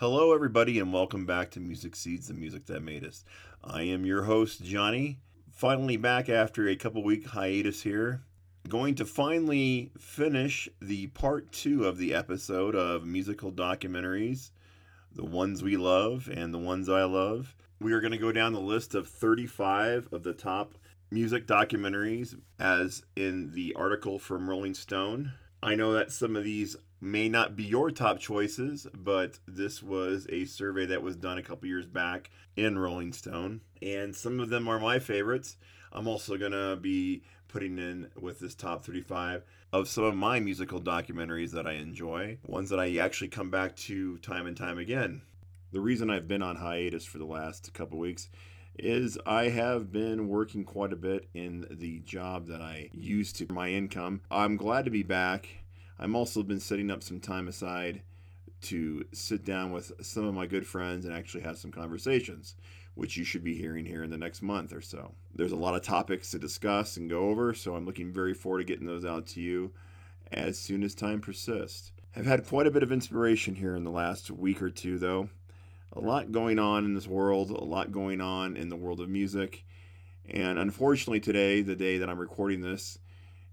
Hello, everybody, and welcome back to Music Seeds, the music that made us. I am your host, Johnny. Finally back after a couple week hiatus here. Going to finally finish the part two of the episode of musical documentaries, the ones we love and the ones I love. We are going to go down the list of 35 of the top music documentaries, as in the article from Rolling Stone. I know that some of these may not be your top choices, but this was a survey that was done a couple years back in Rolling Stone, and some of them are my favorites. I'm also going to be putting in with this top 35 of some of my musical documentaries that I enjoy, ones that I actually come back to time and time again. The reason I've been on hiatus for the last couple weeks is I have been working quite a bit in the job that I used to my income. I'm glad to be back I'm also been setting up some time aside to sit down with some of my good friends and actually have some conversations, which you should be hearing here in the next month or so. There's a lot of topics to discuss and go over, so I'm looking very forward to getting those out to you as soon as time persists. I've had quite a bit of inspiration here in the last week or two, though. A lot going on in this world, a lot going on in the world of music. And unfortunately, today, the day that I'm recording this,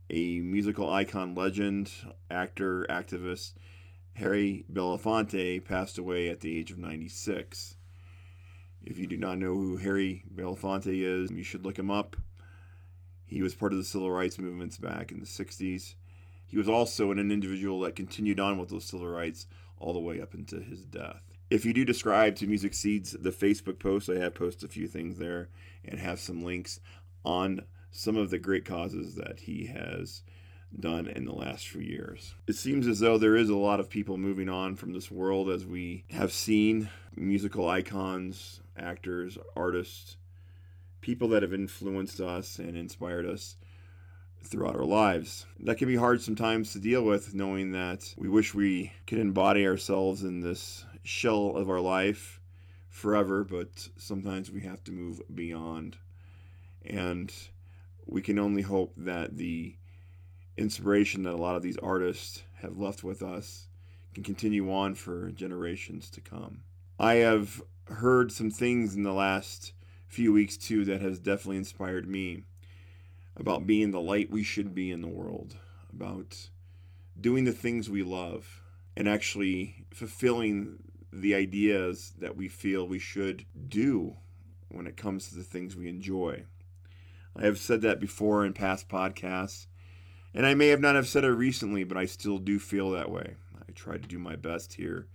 a musical icon, legend, actor, activist, Harry Belafonte passed away at the age of 96. If you do not know who Harry Belafonte is, you should look him up. He was part of the civil rights movements back in the 60s. He was also an individual that continued on with those civil rights all the way up into his death. If you do describe to Music Seeds, the Facebook post, I have posted a few things there and have some links on some of the great causes that he has done in the last few years. It seems as though there is a lot of people moving on from this world as we have seen musical icons, actors, artists, people that have influenced us and inspired us throughout our lives. That can be hard sometimes to deal with, knowing that we wish we could embody ourselves in this shell of our life forever, but sometimes we have to move beyond. And we can only hope that the inspiration that a lot of these artists have left with us can continue on for generations to come. I have heard some things in the last few weeks too that has definitely inspired me about being the light we should be in the world, about doing the things we love, and actually fulfilling the ideas that we feel we should do when it comes to the things we enjoy. I have said that before in past podcasts, and I may have not have said it recently, but I still do feel that way. I try to do my best here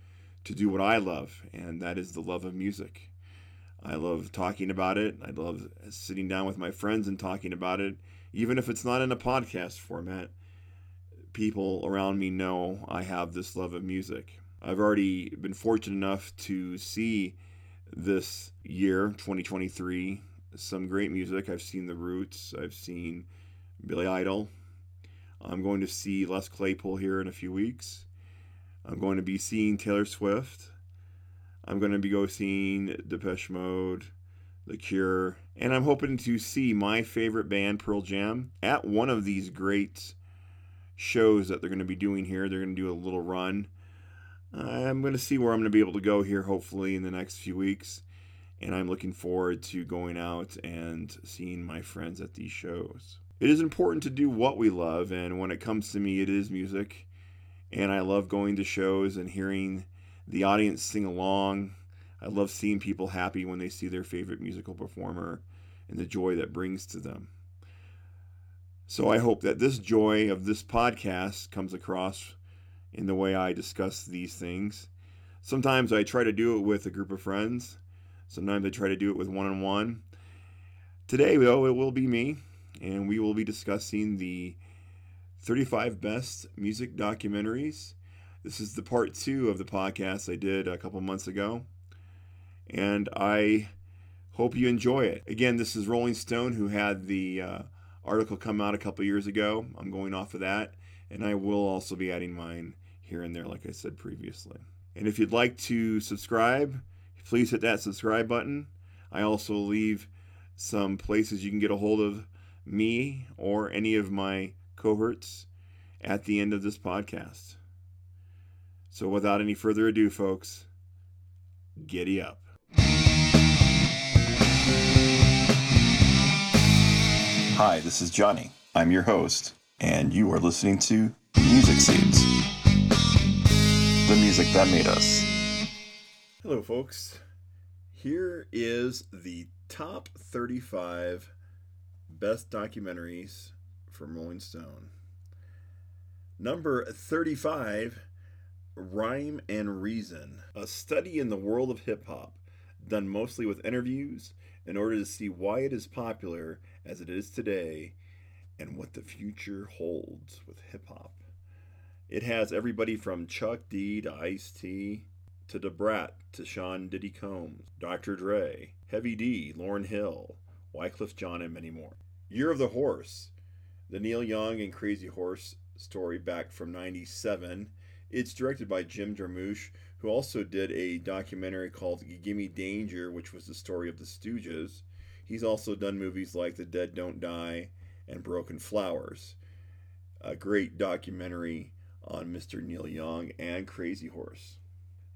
to do what I love, and that is the love of music. I love talking about it. I love sitting down with my friends and talking about it, even if it's not in a podcast format. People around me know I have this love of music. I've already been fortunate enough to see this year, 2023, some great music. I've seen The Roots, I've seen Billy Idol. I'm going to see Les Claypool here in a few weeks. I'm going to be seeing Taylor Swift. I'm going to be go seeing Depeche Mode, The Cure, and I'm hoping to see my favorite band, Pearl Jam, at one of these great shows that they're going to be doing here. They're going to do a little run. I'm going to see where I'm going to be able to go here, hopefully, in the next few weeks and I'm looking forward to going out and seeing my friends at these shows. It is important to do what we love, and when it comes to me, it is music. And I love going to shows and hearing the audience sing along. I love seeing people happy when they see their favorite musical performer and the joy that brings to them. So I hope that this joy of this podcast comes across in the way I discuss these things. Sometimes I try to do it with a group of friends Sometimes I try to do it with one on one. Today, though, it will be me, and we will be discussing the 35 best music documentaries. This is the part two of the podcast I did a couple months ago, and I hope you enjoy it. Again, this is Rolling Stone, who had the uh, article come out a couple years ago. I'm going off of that, and I will also be adding mine here and there, like I said previously. And if you'd like to subscribe, please hit that subscribe button. I also leave some places you can get a hold of me or any of my cohorts at the end of this podcast. So, without any further ado, folks, Giddy up. Hi, this is Johnny. I'm your host, and you are listening to Music Seeds the music that made us. Hello, folks. Here is the top 35 best documentaries from Rolling Stone. Number 35 Rhyme and Reason, a study in the world of hip hop, done mostly with interviews in order to see why it is popular as it is today and what the future holds with hip hop. It has everybody from Chuck D to Ice T to Da Brat to Sean Diddy Combs, Dr. Dre, Heavy D, Lauryn Hill, Wyclef Jean, and many more. Year of the Horse, the Neil Young and Crazy Horse story back from 97. It's directed by Jim Jarmusch, who also did a documentary called Gimme Danger, which was the story of the Stooges. He's also done movies like The Dead Don't Die and Broken Flowers. A great documentary on Mr. Neil Young and Crazy Horse.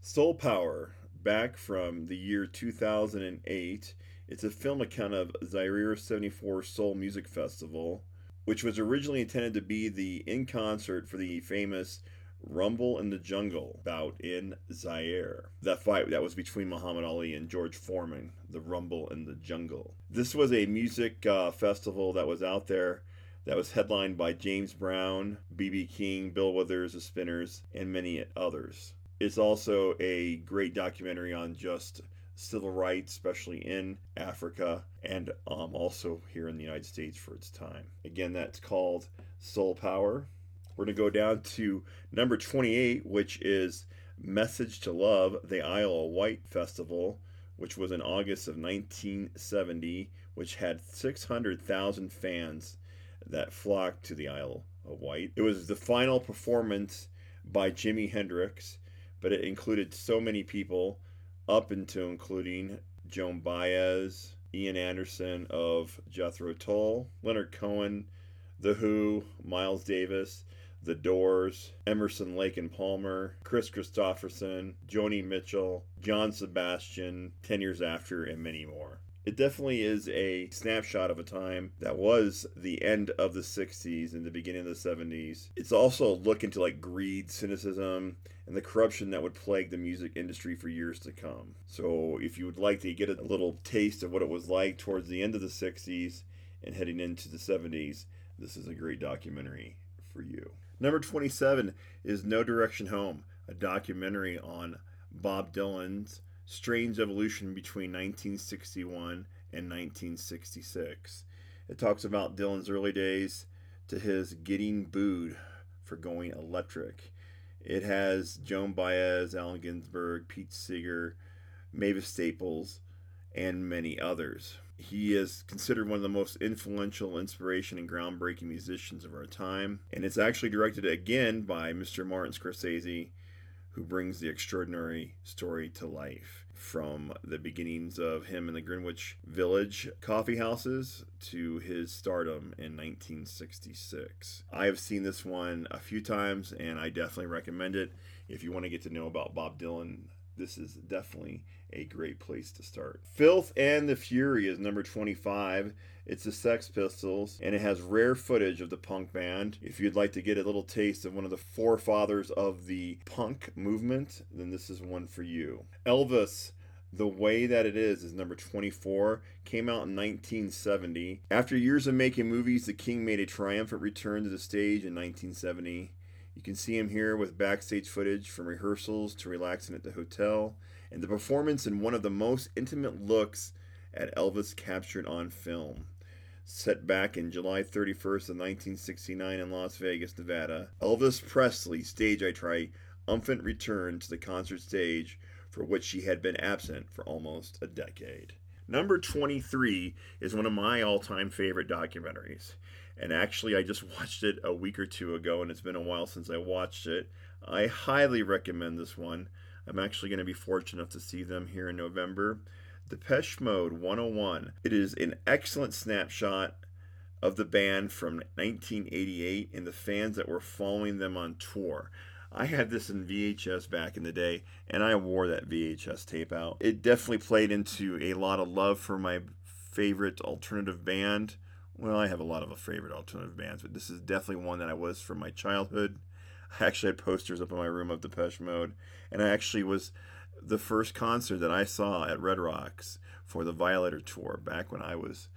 Soul Power, back from the year 2008. It's a film account of Zaire 74 Soul Music Festival, which was originally intended to be the in concert for the famous Rumble in the Jungle bout in Zaire. That fight that was between Muhammad Ali and George Foreman, the Rumble in the Jungle. This was a music uh, festival that was out there that was headlined by James Brown, B.B. King, Bill Withers, The Spinners, and many others. It's also a great documentary on just civil rights, especially in Africa and um, also here in the United States for its time. Again, that's called Soul Power. We're going to go down to number 28, which is Message to Love, the Isle of Wight Festival, which was in August of 1970, which had 600,000 fans that flocked to the Isle of Wight. It was the final performance by Jimi Hendrix, but it included so many people, up into including Joan Baez, Ian Anderson of Jethro Tull, Leonard Cohen, The Who, Miles Davis, The Doors, Emerson Lake and Palmer, Kris Kristofferson, Joni Mitchell, John Sebastian, 10 Years After, and many more. It definitely is a snapshot of a time that was the end of the 60s and the beginning of the 70s. It's also a look into like greed, cynicism, and the corruption that would plague the music industry for years to come. So, if you would like to get a little taste of what it was like towards the end of the 60s and heading into the 70s, this is a great documentary for you. Number 27 is No Direction Home, a documentary on Bob Dylan's strange evolution between 1961 and 1966. It talks about Dylan's early days to his getting booed for going electric. It has Joan Baez, Allen Ginsberg, Pete Seeger, Mavis Staples, and many others. He is considered one of the most influential, inspiration, and groundbreaking musicians of our time. And it's actually directed again by Mr. Martin Scorsese who brings the extraordinary story to life from the beginnings of him in the Greenwich Village coffee houses to his stardom in 1966. I have seen this one a few times and I definitely recommend it. If you want to get to know about Bob Dylan, this is definitely a great place to start. Filth and the Fury is number 25. It's the Sex Pistols, and it has rare footage of the punk band. If you'd like to get a little taste of one of the forefathers of the punk movement, then this is one for you. Elvis. The Way That It Is is number 24. Came out in 1970. After years of making movies, the King made a triumphant return to the stage in 1970. You can see him here with backstage footage from rehearsals to relaxing at the hotel, and the performance in one of the most intimate looks at Elvis captured on film set back in July 31st of 1969 in Las Vegas, Nevada, Elvis Presley staged a triumphant return to the concert stage for which she had been absent for almost a decade. Number 23 is one of my all time favorite documentaries. And actually, I just watched it a week or two ago, and it's been a while since I watched it. I highly recommend this one. I'm actually going to be fortunate enough to see them here in November. Depeche Mode 101. It is an excellent snapshot of the band from 1988 and the fans that were following them on tour. I had this in VHS back in the day, and I wore that VHS tape out. It definitely played into a lot of love for my favorite alternative band. Well, I have a lot of favorite alternative bands, but this is definitely one that I was from my childhood. I actually had posters up in my room of Depeche Mode, and I actually was the first concert that I saw at Red Rocks for the Violator tour back when I was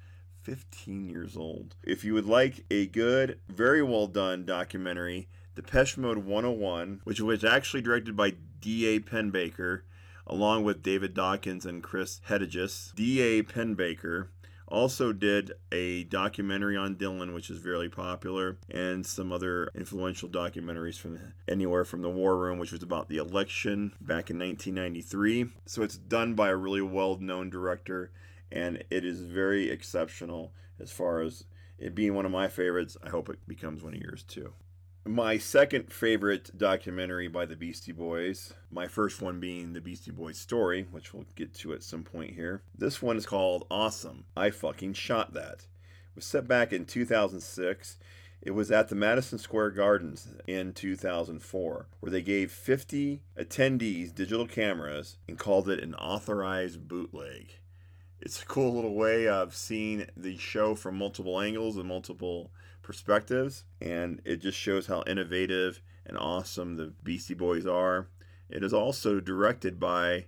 15 years old. If you would like a good, very well done documentary, Depeche Mode 101, which was actually directed by D.A. Pennebaker, along with David Dawkins and Chris Hegedus. D.A. Pennebaker also did a documentary on Dylan, which is very popular, and some other influential documentaries from anywhere from the War Room, which was about the election back in 1993. So it's done by a really well known director, and it is very exceptional as far as it being one of my favorites. I hope it becomes one of yours too my second favorite documentary by the Beastie Boys, my first one being the Beastie Boys story, which we'll get to at some point here. This one is called Awesome. I fucking shot that. It was set back in 2006. It was at the Madison Square Gardens in 2004, where they gave 50 attendees digital cameras and called it an authorized bootleg. It's a cool little way of seeing the show from multiple angles and multiple perspectives, and it just shows how innovative and awesome the Beastie Boys are. It is also directed by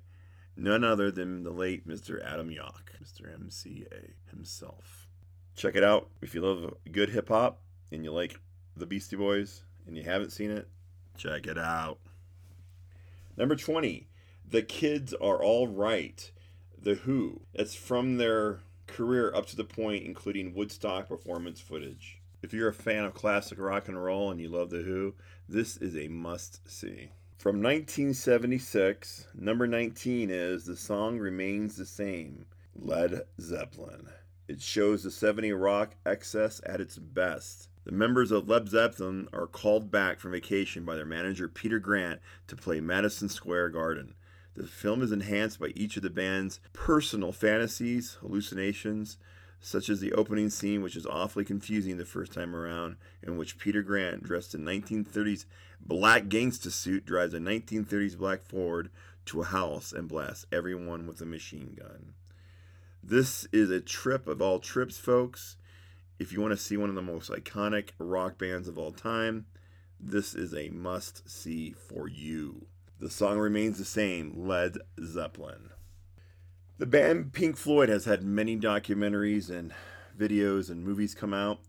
none other than the late Mr. Adam Yauch, Mr. MCA himself. Check it out if you love good hip hop and you like the Beastie Boys and you haven't seen it. Check it out. Number 20, The Kids Are All Right. The Who. It's from their career up to the point, including Woodstock performance footage if you're a fan of classic rock and roll and you love The Who, this is a must see. From 1976, number 19 is The Song Remains the Same, Led Zeppelin. It shows the 70 rock excess at its best. The members of Led Zeppelin are called back from vacation by their manager Peter Grant to play Madison Square Garden. The film is enhanced by each of the band's personal fantasies, hallucinations, such as the opening scene, which is awfully confusing the first time around, in which Peter Grant, dressed in 1930s black gangsta suit, drives a 1930s black Ford to a house and blasts everyone with a machine gun. This is a trip of all trips, folks. If you want to see one of the most iconic rock bands of all time, this is a must see for you. The song remains the same Led Zeppelin. The band Pink Floyd has had many documentaries and videos and movies come out.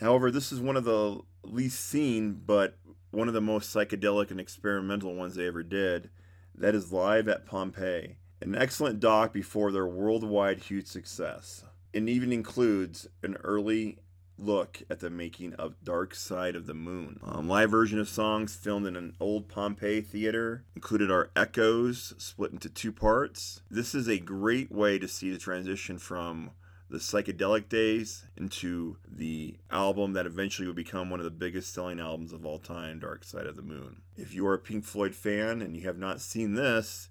However, this is one of the least seen, but one of the most psychedelic and experimental ones they ever did. That is Live at Pompeii, an excellent doc before their worldwide huge success. It even includes an early look at the making of Dark Side of the Moon. Um, live version of songs filmed in an old Pompeii theater included our Echoes, split into two parts. This is a great way to see the transition from the psychedelic days into the album that eventually would become one of the biggest selling albums of all time, Dark Side of the Moon. If you are a Pink Floyd fan and you have not seen this,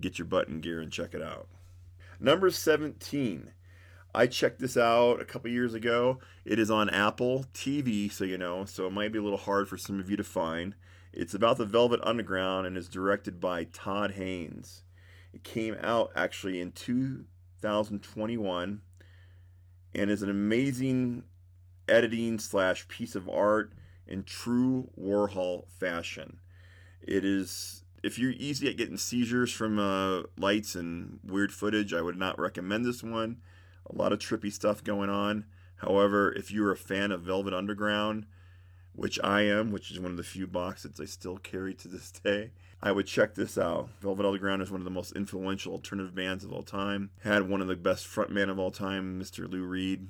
get your button gear and check it out. Number 17 I checked this out a couple years ago. It is on Apple TV, so you know, so it might be a little hard for some of you to find. It's about the Velvet Underground and is directed by Todd Haynes. It came out actually in 2021 and is an amazing editing slash piece of art in true Warhol fashion. It is if you're easy at getting seizures from uh, lights and weird footage, I would not recommend this one a lot of trippy stuff going on. However, if you're a fan of Velvet Underground, which I am, which is one of the few boxes I still carry to this day, I would check this out. Velvet Underground is one of the most influential alternative bands of all time. Had one of the best frontmen of all time, Mr. Lou Reed.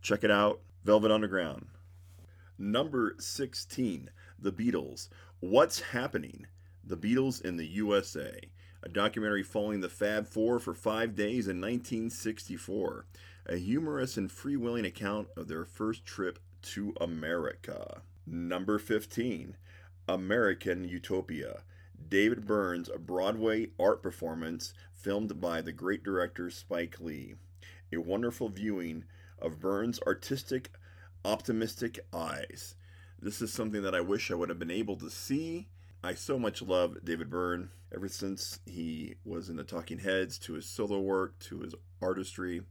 Check it out. Velvet Underground. Number 16, The Beatles. What's happening? The Beatles in the USA a documentary following the Fab Four for five days in 1964, a humorous and freewheeling account of their first trip to America. Number 15, American Utopia. David Byrne's Broadway art performance filmed by the great director Spike Lee. A wonderful viewing of Byrne's artistic, optimistic eyes. This is something that I wish I would have been able to see. I so much love David Byrne ever since he was in the Talking Heads to his solo work to his artistry.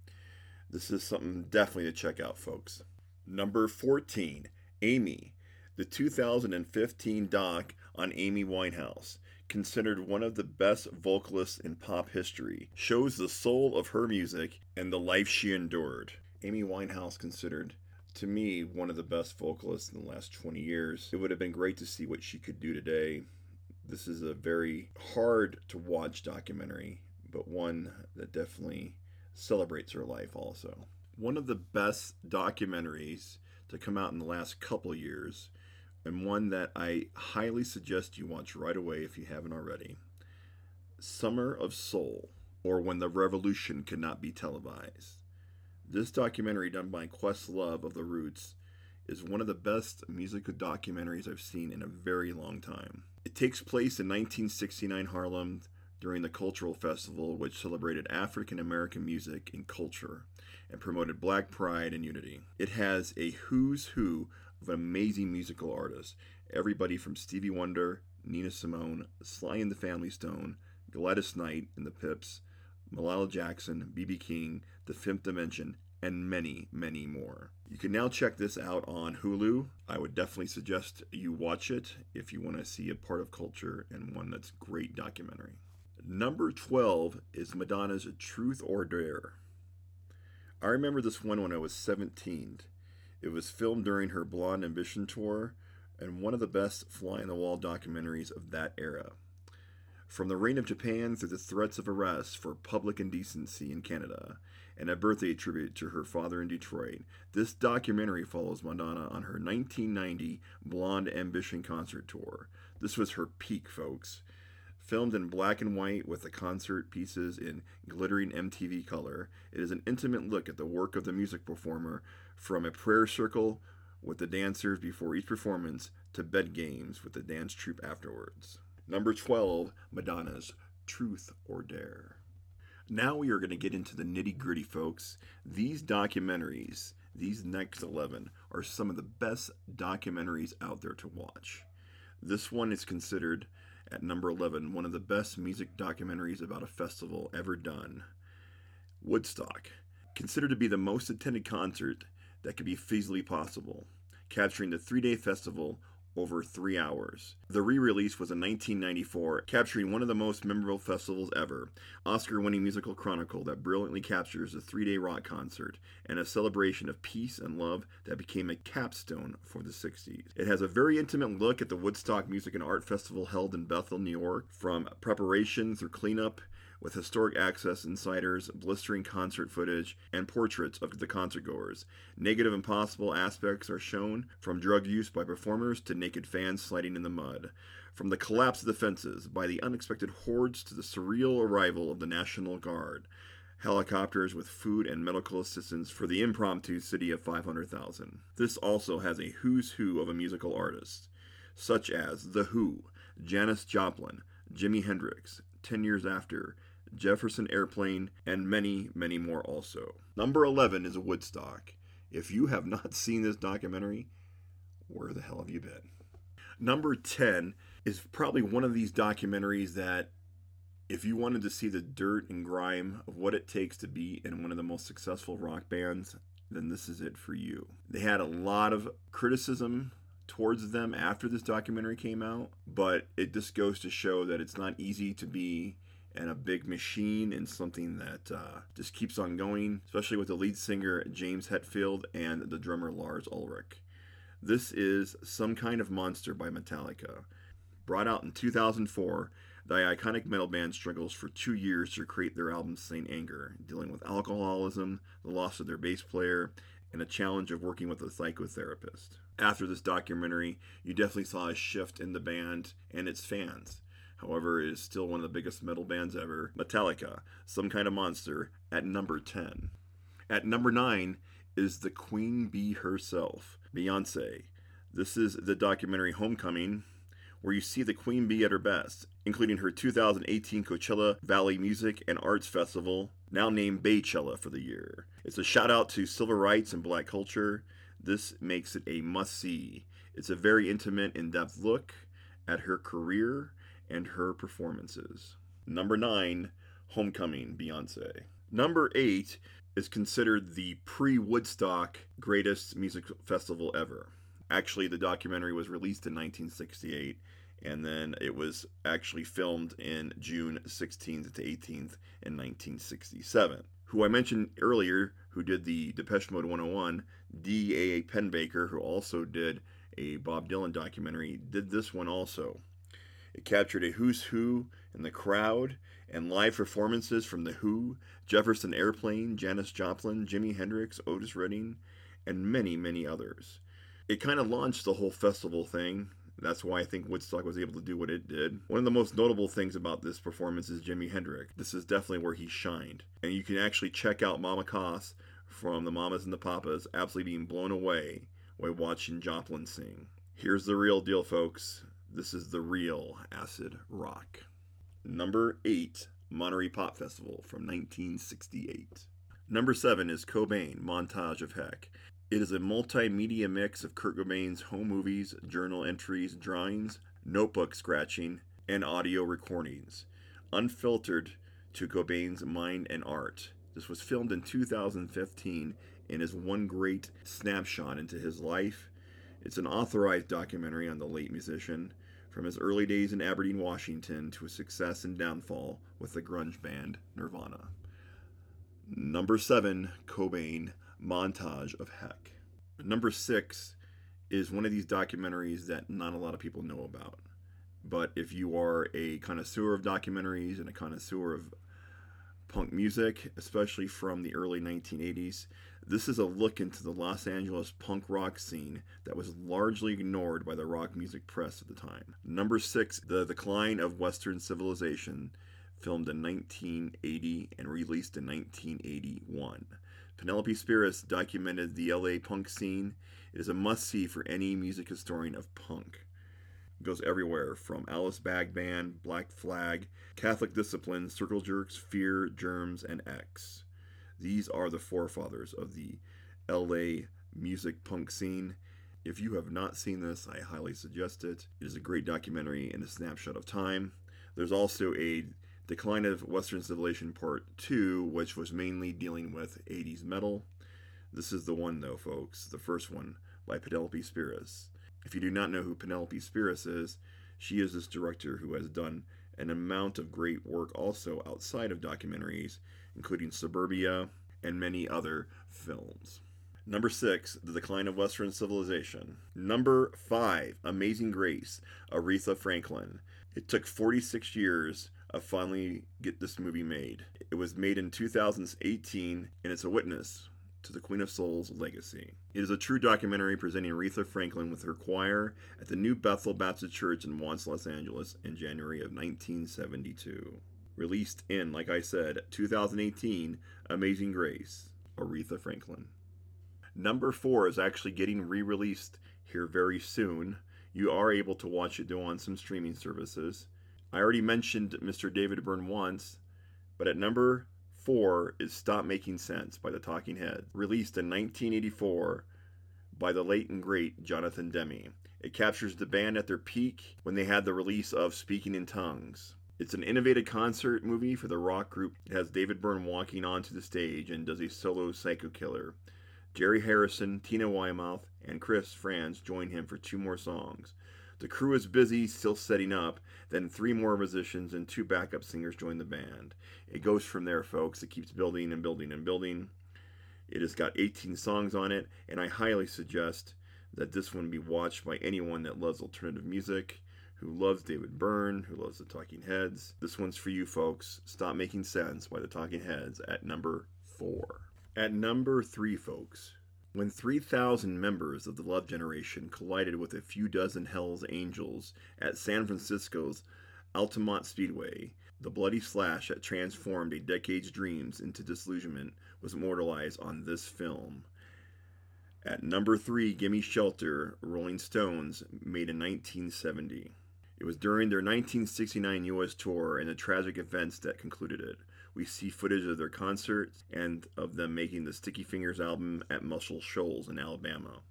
This is something definitely to check out, folks. Number 14, Amy, the 2015 doc on Amy Winehouse, considered one of the best vocalists in pop history, shows the soul of her music and the life she endured. Amy Winehouse considered to me one of the best vocalists in the last 20 years. It would have been great to see what she could do today. This is a very hard to watch documentary, but one that definitely celebrates her life also. One of the best documentaries to come out in the last couple years and one that I highly suggest you watch right away if you haven't already. Summer of Soul, or When the Revolution Could Not Be Televised. This documentary, done by Questlove of the Roots, is one of the best musical documentaries I've seen in a very long time. It takes place in 1969 Harlem during the Cultural Festival, which celebrated African American music and culture and promoted black pride and unity. It has a who's who of amazing musical artists. Everybody from Stevie Wonder, Nina Simone, Sly and the Family Stone, Gladys Knight and the Pips, Mahalia Jackson, B.B. King, The Fifth Dimension, and many, many more. You can now check this out on Hulu. I would definitely suggest you watch it if you want to see a part of culture and one that's great documentary. Number 12 is Madonna's Truth or Dare. I remember this one when I was 17. It was filmed during her Blonde Ambition tour and one of the best fly in the wall documentaries of that era. From the rain of Japan through the threats of arrest for public indecency in Canada and a birthday tribute to her father in Detroit, this documentary follows Madonna on her 1990 Blonde Ambition concert tour. This was her peak, folks. Filmed in black and white with the concert pieces in glittering MTV color, it is an intimate look at the work of the music performer from a prayer circle with the dancers before each performance to bed games with the dance troupe afterwards. Number 12, Madonna's Truth or Dare. Now we are going to get into the nitty gritty, folks. These documentaries, these next 11, are some of the best documentaries out there to watch. This one is considered at number 11, one of the best music documentaries about a festival ever done. Woodstock, considered to be the most attended concert that could be feasibly possible, capturing the three day festival over three hours. The re release was in 1994, capturing one of the most memorable festivals ever Oscar winning musical chronicle that brilliantly captures a three day rock concert and a celebration of peace and love that became a capstone for the 60s. It has a very intimate look at the Woodstock Music and Art Festival held in Bethel, New York, from preparation through cleanup with historic access insiders, blistering concert footage, and portraits of the concertgoers. Negative and possible aspects are shown, from drug use by performers to naked fans sliding in the mud. From the collapse of the fences, by the unexpected hordes to the surreal arrival of the National Guard. Helicopters with food and medical assistance for the impromptu city of 500,000. This also has a who's who of a musical artist, such as The Who, Janis Joplin, Jimi Hendrix, 10 years after, Jefferson Airplane, and many, many more also. Number 11 is Woodstock. If you have not seen this documentary, where the hell have you been? Number 10 is probably one of these documentaries that, if you wanted to see the dirt and grime of what it takes to be in one of the most successful rock bands, then this is it for you. They had a lot of criticism towards them after this documentary came out, but it just goes to show that it's not easy to be and a big machine and something that uh, just keeps on going, especially with the lead singer James Hetfield and the drummer Lars Ulrich. This is Some Kind of Monster by Metallica. Brought out in 2004, the iconic metal band struggles for two years to create their album Saint Anger, dealing with alcoholism, the loss of their bass player, and the challenge of working with a psychotherapist. After this documentary, you definitely saw a shift in the band and its fans. However, it is still one of the biggest metal bands ever. Metallica, Some Kind of Monster, at number 10. At number 9 is the Queen Bee herself, Beyonce. This is the documentary Homecoming, where you see the Queen Bee at her best, including her 2018 Coachella Valley Music and Arts Festival, now named Beychella for the year. It's a shout out to civil rights and black culture. This makes it a must see It's a very intimate, in depth look at her career and her performances. Number nine, Homecoming, Beyonce. Number eight is considered the pre Woodstock greatest music festival ever. Actually, the documentary was released in 1968, and then it was actually filmed in June 16th to 18th in 1967. Who I mentioned earlier, who did the Depeche Mode 101, D.A. Pennebaker, who also did a Bob Dylan documentary, did this one also. It captured a who's who in the crowd and live performances from The Who, Jefferson Airplane, Janis Joplin, Jimi Hendrix, Otis Redding, and many, many others. It kind of launched the whole festival thing. That's why I think Woodstock was able to do what it did. One of the most notable things about this performance is Jimi Hendrix. This is definitely where he shined. And you can actually check out Mama Cass from the Mamas and the Papas absolutely being blown away while watching Joplin sing. Here's the real deal, folks. This is the real acid rock. Number 8, Monterey Pop Festival from 1968. Number 7 is Cobain, Montage of Heck. It is a multimedia mix of Kurt Cobain's home movies, journal entries, drawings, notebook scratching, and audio recordings, unfiltered to Cobain's mind and art. This was filmed in 2015 and is one great snapshot into his life. It's an authorized documentary on the late musician, from his early days in Aberdeen, Washington, to his success and downfall with the grunge band Nirvana. Number 7, Cobain, Montage of Heck. Number 6 is one of these documentaries that not a lot of people know about. But if you are a connoisseur of documentaries and a connoisseur of punk music, especially from the early 1980s, this is a look into the Los Angeles punk rock scene that was largely ignored by the rock music press at the time. Number six, The Decline of Western Civilization, filmed in 1980 and released in 1981. Penelope Spheeris documented the LA punk scene. It is a must see for any music historian of punk. Goes everywhere from Alice Bag Band, Black Flag, Catholic Discipline, Circle Jerks, Fear, Germs, and X. These are the forefathers of the LA music punk scene. If you have not seen this, I highly suggest it. It is a great documentary and a snapshot of time. There's also a Decline of Western Civilization Part 2, which was mainly dealing with 80s metal. This is the one, though, folks, the first one by Penelope Spheeris. If you do not know who Penelope Spheeris is, she is this director who has done an amount of great work also outside of documentaries, including Suburbia and many other films. Number six, The Decline of Western Civilization. Number five, Amazing Grace, Aretha Franklin. It took 46 years to finally get this movie made. It was made in 2018 and it's a witness to the Queen of Soul's legacy. It is a true documentary presenting Aretha Franklin with her choir at the New Bethel Baptist Church in Watts, Los Angeles in January of 1972. Released in, like I said, 2018, Amazing Grace, Aretha Franklin. Number four is actually getting re released here very soon. You are able to watch it on some streaming services. I already mentioned Mr. David Byrne once, but at number four is Stop Making Sense by the Talking Heads, released in 1984 by the late and great Jonathan Demme. It captures the band at their peak when they had the release of Speaking in Tongues. It's an innovative concert movie for the rock group. It has David Byrne walking onto the stage and does a solo psycho killer. Jerry Harrison, Tina Weymouth, and Chris Frantz join him for two more songs. The crew is busy, still setting up. Then three more musicians and two backup singers join the band. It goes from there, folks. It keeps building and building and building. It has got 18 songs on it, and I highly suggest that this one be watched by anyone that loves alternative music, who loves David Byrne, who loves the Talking Heads. This one's for you, folks. Stop Making Sense by the Talking Heads at number four. At number three, folks, when 3,000 members of the Love Generation collided with a few dozen Hell's Angels at San Francisco's Altamont Speedway, the bloody slash that transformed a decade's dreams into disillusionment was immortalized on this film. At number three, Gimme Shelter, Rolling Stones, made in 1970. It was during their 1969 U.S. tour and the tragic events that concluded it. We see footage of their concerts and of them making the Sticky Fingers album at Muscle Shoals in Alabama.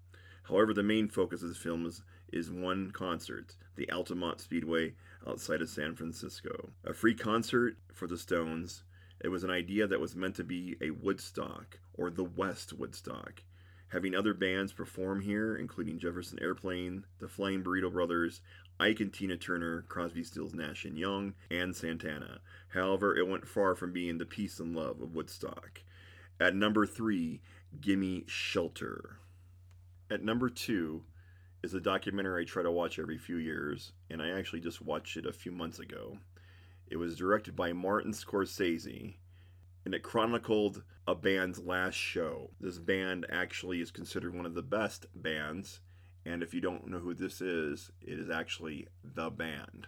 However, the main focus of the film is is one concert, the Altamont Speedway outside of San Francisco. A free concert for the Stones. It was an idea that was meant to be a Woodstock or the West Woodstock. Having other bands perform here, including Jefferson Airplane, the Flying Burrito Brothers, Ike and Tina Turner, Crosby, Stills, Nash and Young, and Santana. However, it went far from being the peace and love of Woodstock. At number three, Gimme Shelter. At number two is a documentary I try to watch every few years, and I actually just watched it a few months ago. It was directed by Martin Scorsese, and it chronicled a band's last show. This band actually is considered one of the best bands, and if you don't know who this is, it is actually the band.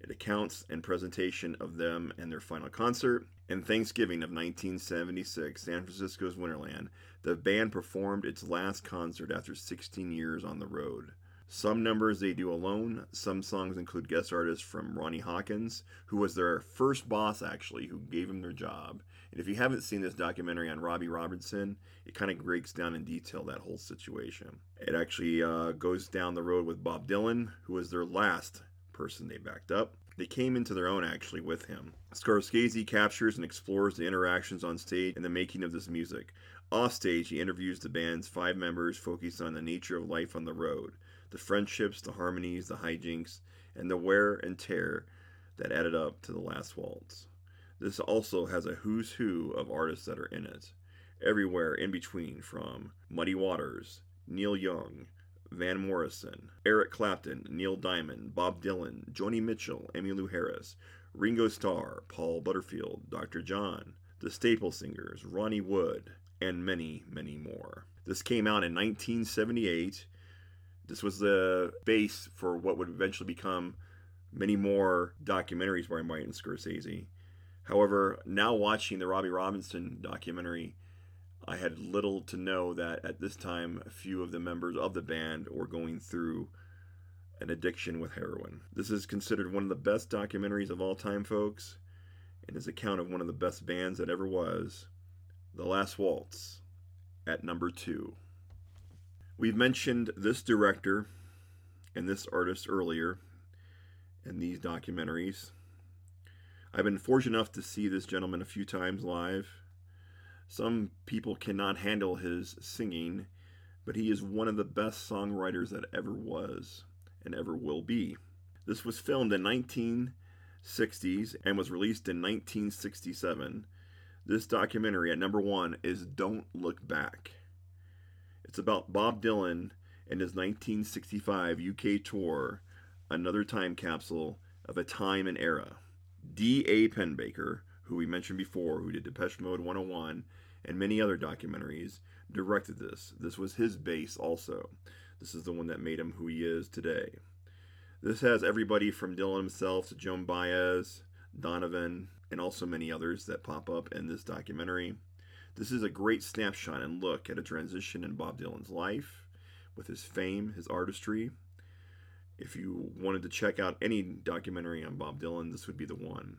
It accounts and presentation of them and their final concert. In Thanksgiving of 1976, San Francisco's Winterland, the band performed its last concert after 16 years on the road. Some numbers they do alone, some songs include guest artists from Ronnie Hawkins, who was their first boss actually, who gave them their job. And if you haven't seen this documentary on Robbie Robertson, it kind of breaks down in detail that whole situation. It actually uh, goes down the road with Bob Dylan, who was their last person they backed up. They came into their own actually with him. Scorsese captures and explores the interactions on stage and the making of this music. Offstage, he interviews the band's five members, focusing on the nature of life on the road, the friendships, the harmonies, the hijinks, and the wear and tear that added up to the last waltz. This also has a who's who of artists that are in it, everywhere in between from Muddy Waters, Neil Young, Van Morrison, Eric Clapton, Neil Diamond, Bob Dylan, Joni Mitchell, Emmylou Harris, Ringo Starr, Paul Butterfield, Dr. John, the Staple Singers, Ronnie Wood, and many, many more. This came out in 1978. This was the base for what would eventually become many more documentaries by Martin Scorsese. However, now watching the Robbie Robinson documentary, I had little to know that at this time, a few of the members of the band were going through an addiction with heroin. This is considered one of the best documentaries of all time, folks, and is account of one of the best bands that ever was, The Last Waltz, at number two. We've mentioned this director and this artist earlier in these documentaries. I've been fortunate enough to see this gentleman a few times live. Some people cannot handle his singing, but he is one of the best songwriters that ever was and ever will be. This was filmed in 1960s and was released in 1967. This documentary at number 1 is Don't Look Back. It's about Bob Dylan and his 1965 UK tour, another time capsule of a time and era. D.A. Pennebaker, who we mentioned before, who did Depeche Mode 101 and many other documentaries, directed this. This was his base also. This is the one that made him who he is today. This has everybody from Dylan himself to Joan Baez, Donovan, and also many others that pop up in this documentary. This is a great snapshot and look at a transition in Bob Dylan's life with his fame, his artistry. If you wanted to check out any documentary on Bob Dylan, this would be the one.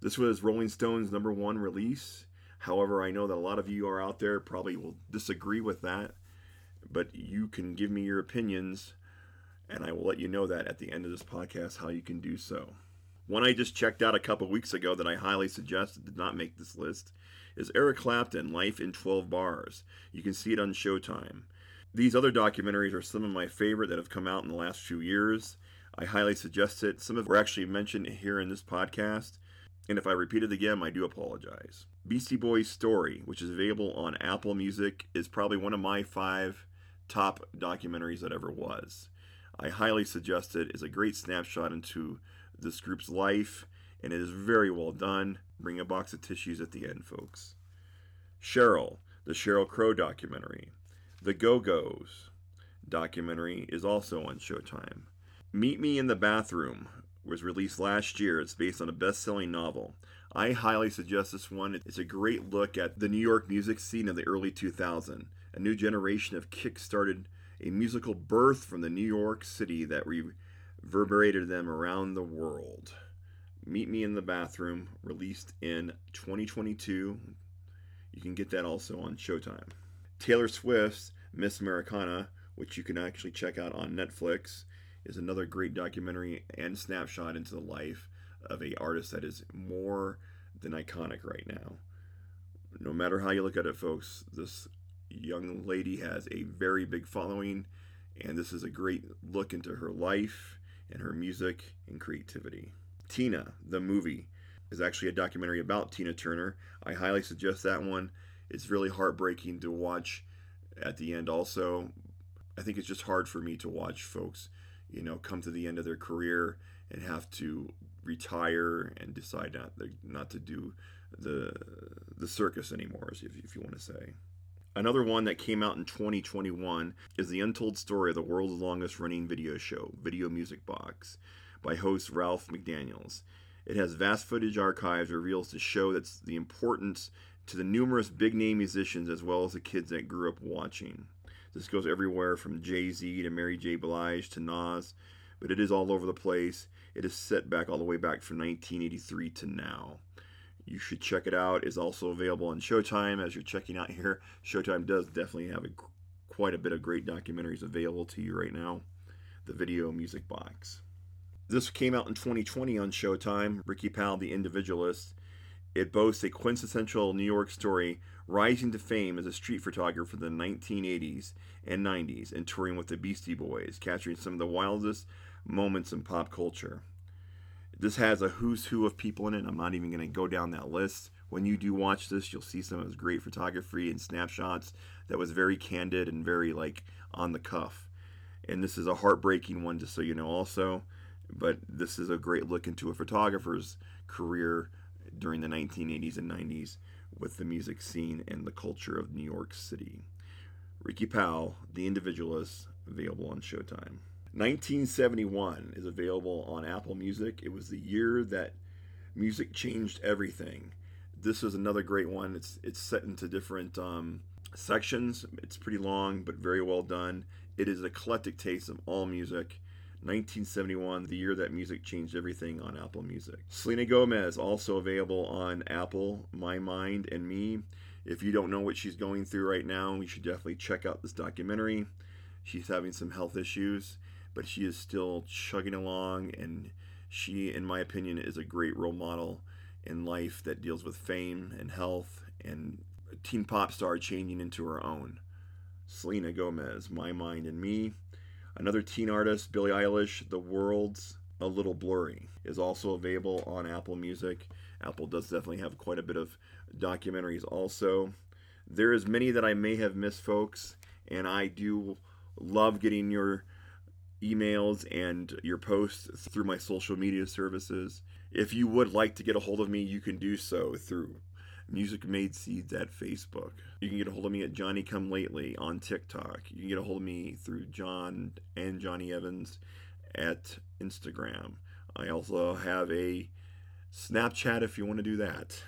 This was Rolling Stone's number one release. However, I know that a lot of you are out there probably will disagree with that, but you can give me your opinions, and I will let you know that at the end of this podcast how you can do so. One I just checked out a couple weeks ago that I highly suggest did not make this list is Eric Clapton, Life in 12 Bars. You can see it on Showtime. These other documentaries are some of my favorite that have come out in the last few years. I highly suggest it. Some of them were actually mentioned here in this podcast. And if I repeat it again, I do apologize. Beastie Boys Story, which is available on Apple Music, is probably one of my five top documentaries that ever was. I highly suggest it. It's a great snapshot into this group's life, and it is very well done. Bring a box of tissues at the end, folks. Sheryl, the Sheryl Crow documentary. The Go Go's documentary is also on Showtime. Meet Me in the Bathroom was released last year. It's based on a best selling novel. I highly suggest this one. It's a great look at the New York music scene of the early 2000s. A new generation of kick-started a musical birth from the New York City that reverberated them around the world. Meet Me in the Bathroom, released in 2022. You can get that also on Showtime. Taylor Swift's Miss Americana which you can actually check out on Netflix, is another great documentary and snapshot into the life of a artist that is more than iconic right now. No matter how you look at it, folks, this young lady has a very big following, and this is a great look into her life and her music and creativity. Tina, the movie, is actually a documentary about Tina Turner. I highly suggest that one. It's really heartbreaking to watch at the end, also. I think it's just hard for me to watch folks, you know, come to the end of their career and have to retire and decide not not to do the the circus anymore, if, if you want to say. Another one that came out in 2021 is the untold story of the world's longest running video show, Video Music Box, by host Ralph McDaniels. It has vast footage archives, reveals the show that's the importance to the numerous big name musicians as well as the kids that grew up watching. This goes everywhere from Jay Z to Mary J. Blige to Nas, but it is all over the place. It is set back all the way back from 1983 to now. You should check it out. It's also available on Showtime as you're checking out here. Showtime does definitely have a, quite a bit of great documentaries available to you right now. The Video Music Box. This came out in 2020 on Showtime. Ricky Powell, the individualist. It boasts a quintessential New York story, rising to fame as a street photographer in the 1980s and 90s and touring with the Beastie Boys, capturing some of the wildest moments in pop culture. This has a who's who of people in it. I'm not even going to go down that list. When you do watch this, you'll see some of his great photography and snapshots that was very candid and very like on the cuff. And this is a heartbreaking one, just so you know, also. But this is a great look into a photographer's career during the 1980s and 90s with the music scene and the culture of New York City. Ricky Powell, The Individualist, available on Showtime. 1971 is available on Apple Music. It was the year that music changed everything. This is another great one. It's it's set into different um, sections. It's pretty long, but very well done. It is an eclectic taste of all music. 1971, the year that music changed everything on Apple Music. Selena Gomez, also available on Apple, My Mind and Me. If you don't know what she's going through right now, you should definitely check out this documentary. She's having some health issues but she is still chugging along and she in my opinion is a great role model in life that deals with fame and health and teen pop star changing into her own selena gomez my mind and me another teen artist billie eilish the world's a little blurry is also available on apple music apple does definitely have quite a bit of documentaries also there is many that i may have missed folks and i do love getting your emails and your posts through my social media services. If you would like to get a hold of me, you can do so through Music Made Seeds at Facebook. You can get a hold of me at Johnny Come Lately on TikTok. You can get a hold of me through John and Johnny Evans at Instagram. I also have a Snapchat if you want to do that.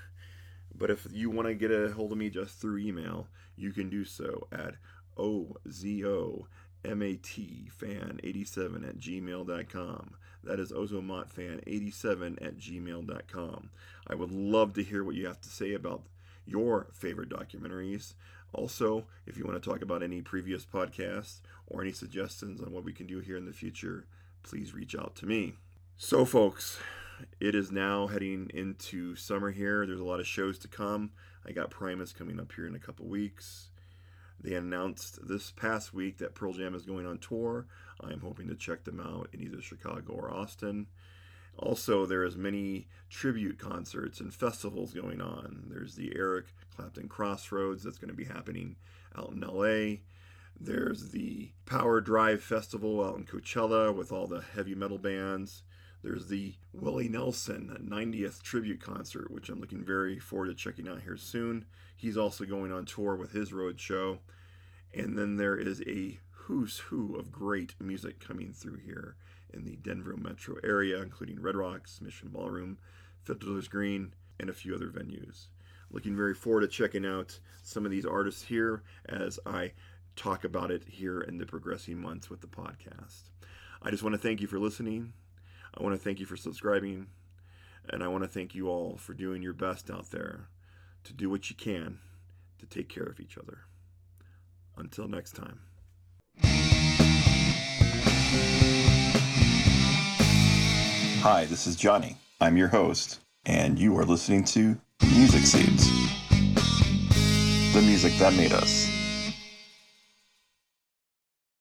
But if you want to get a hold of me just through email, you can do so at OZO matfan87 at gmail.com. That is ozomatfan87 at gmail.com. I would love to hear what you have to say about your favorite documentaries. Also, if you want to talk about any previous podcasts or any suggestions on what we can do here in the future, please reach out to me. So, folks, it is now heading into summer here. There's a lot of shows to come. I got Primus coming up here in a couple weeks. They announced this past week that Pearl Jam is going on tour. I am hoping to check them out in either Chicago or Austin. Also, there is many tribute concerts and festivals going on. There's the Eric Clapton Crossroads that's going to be happening out in LA. There's the Power Drive Festival out in Coachella with all the heavy metal bands. There's the Willie Nelson 90th tribute concert, which I'm looking very forward to checking out here soon. He's also going on tour with his road show. And then there is a who's who of great music coming through here in the Denver metro area, including Red Rocks, Mission Ballroom, Fiddler's Green, and a few other venues. Looking very forward to checking out some of these artists here as I talk about it here in the progressing months with the podcast. I just want to thank you for listening. I want to thank you for subscribing. And I want to thank you all for doing your best out there to do what you can to take care of each other. Until next time. Hi, this is Johnny. I'm your host, and you are listening to Music Seeds, the music that made us.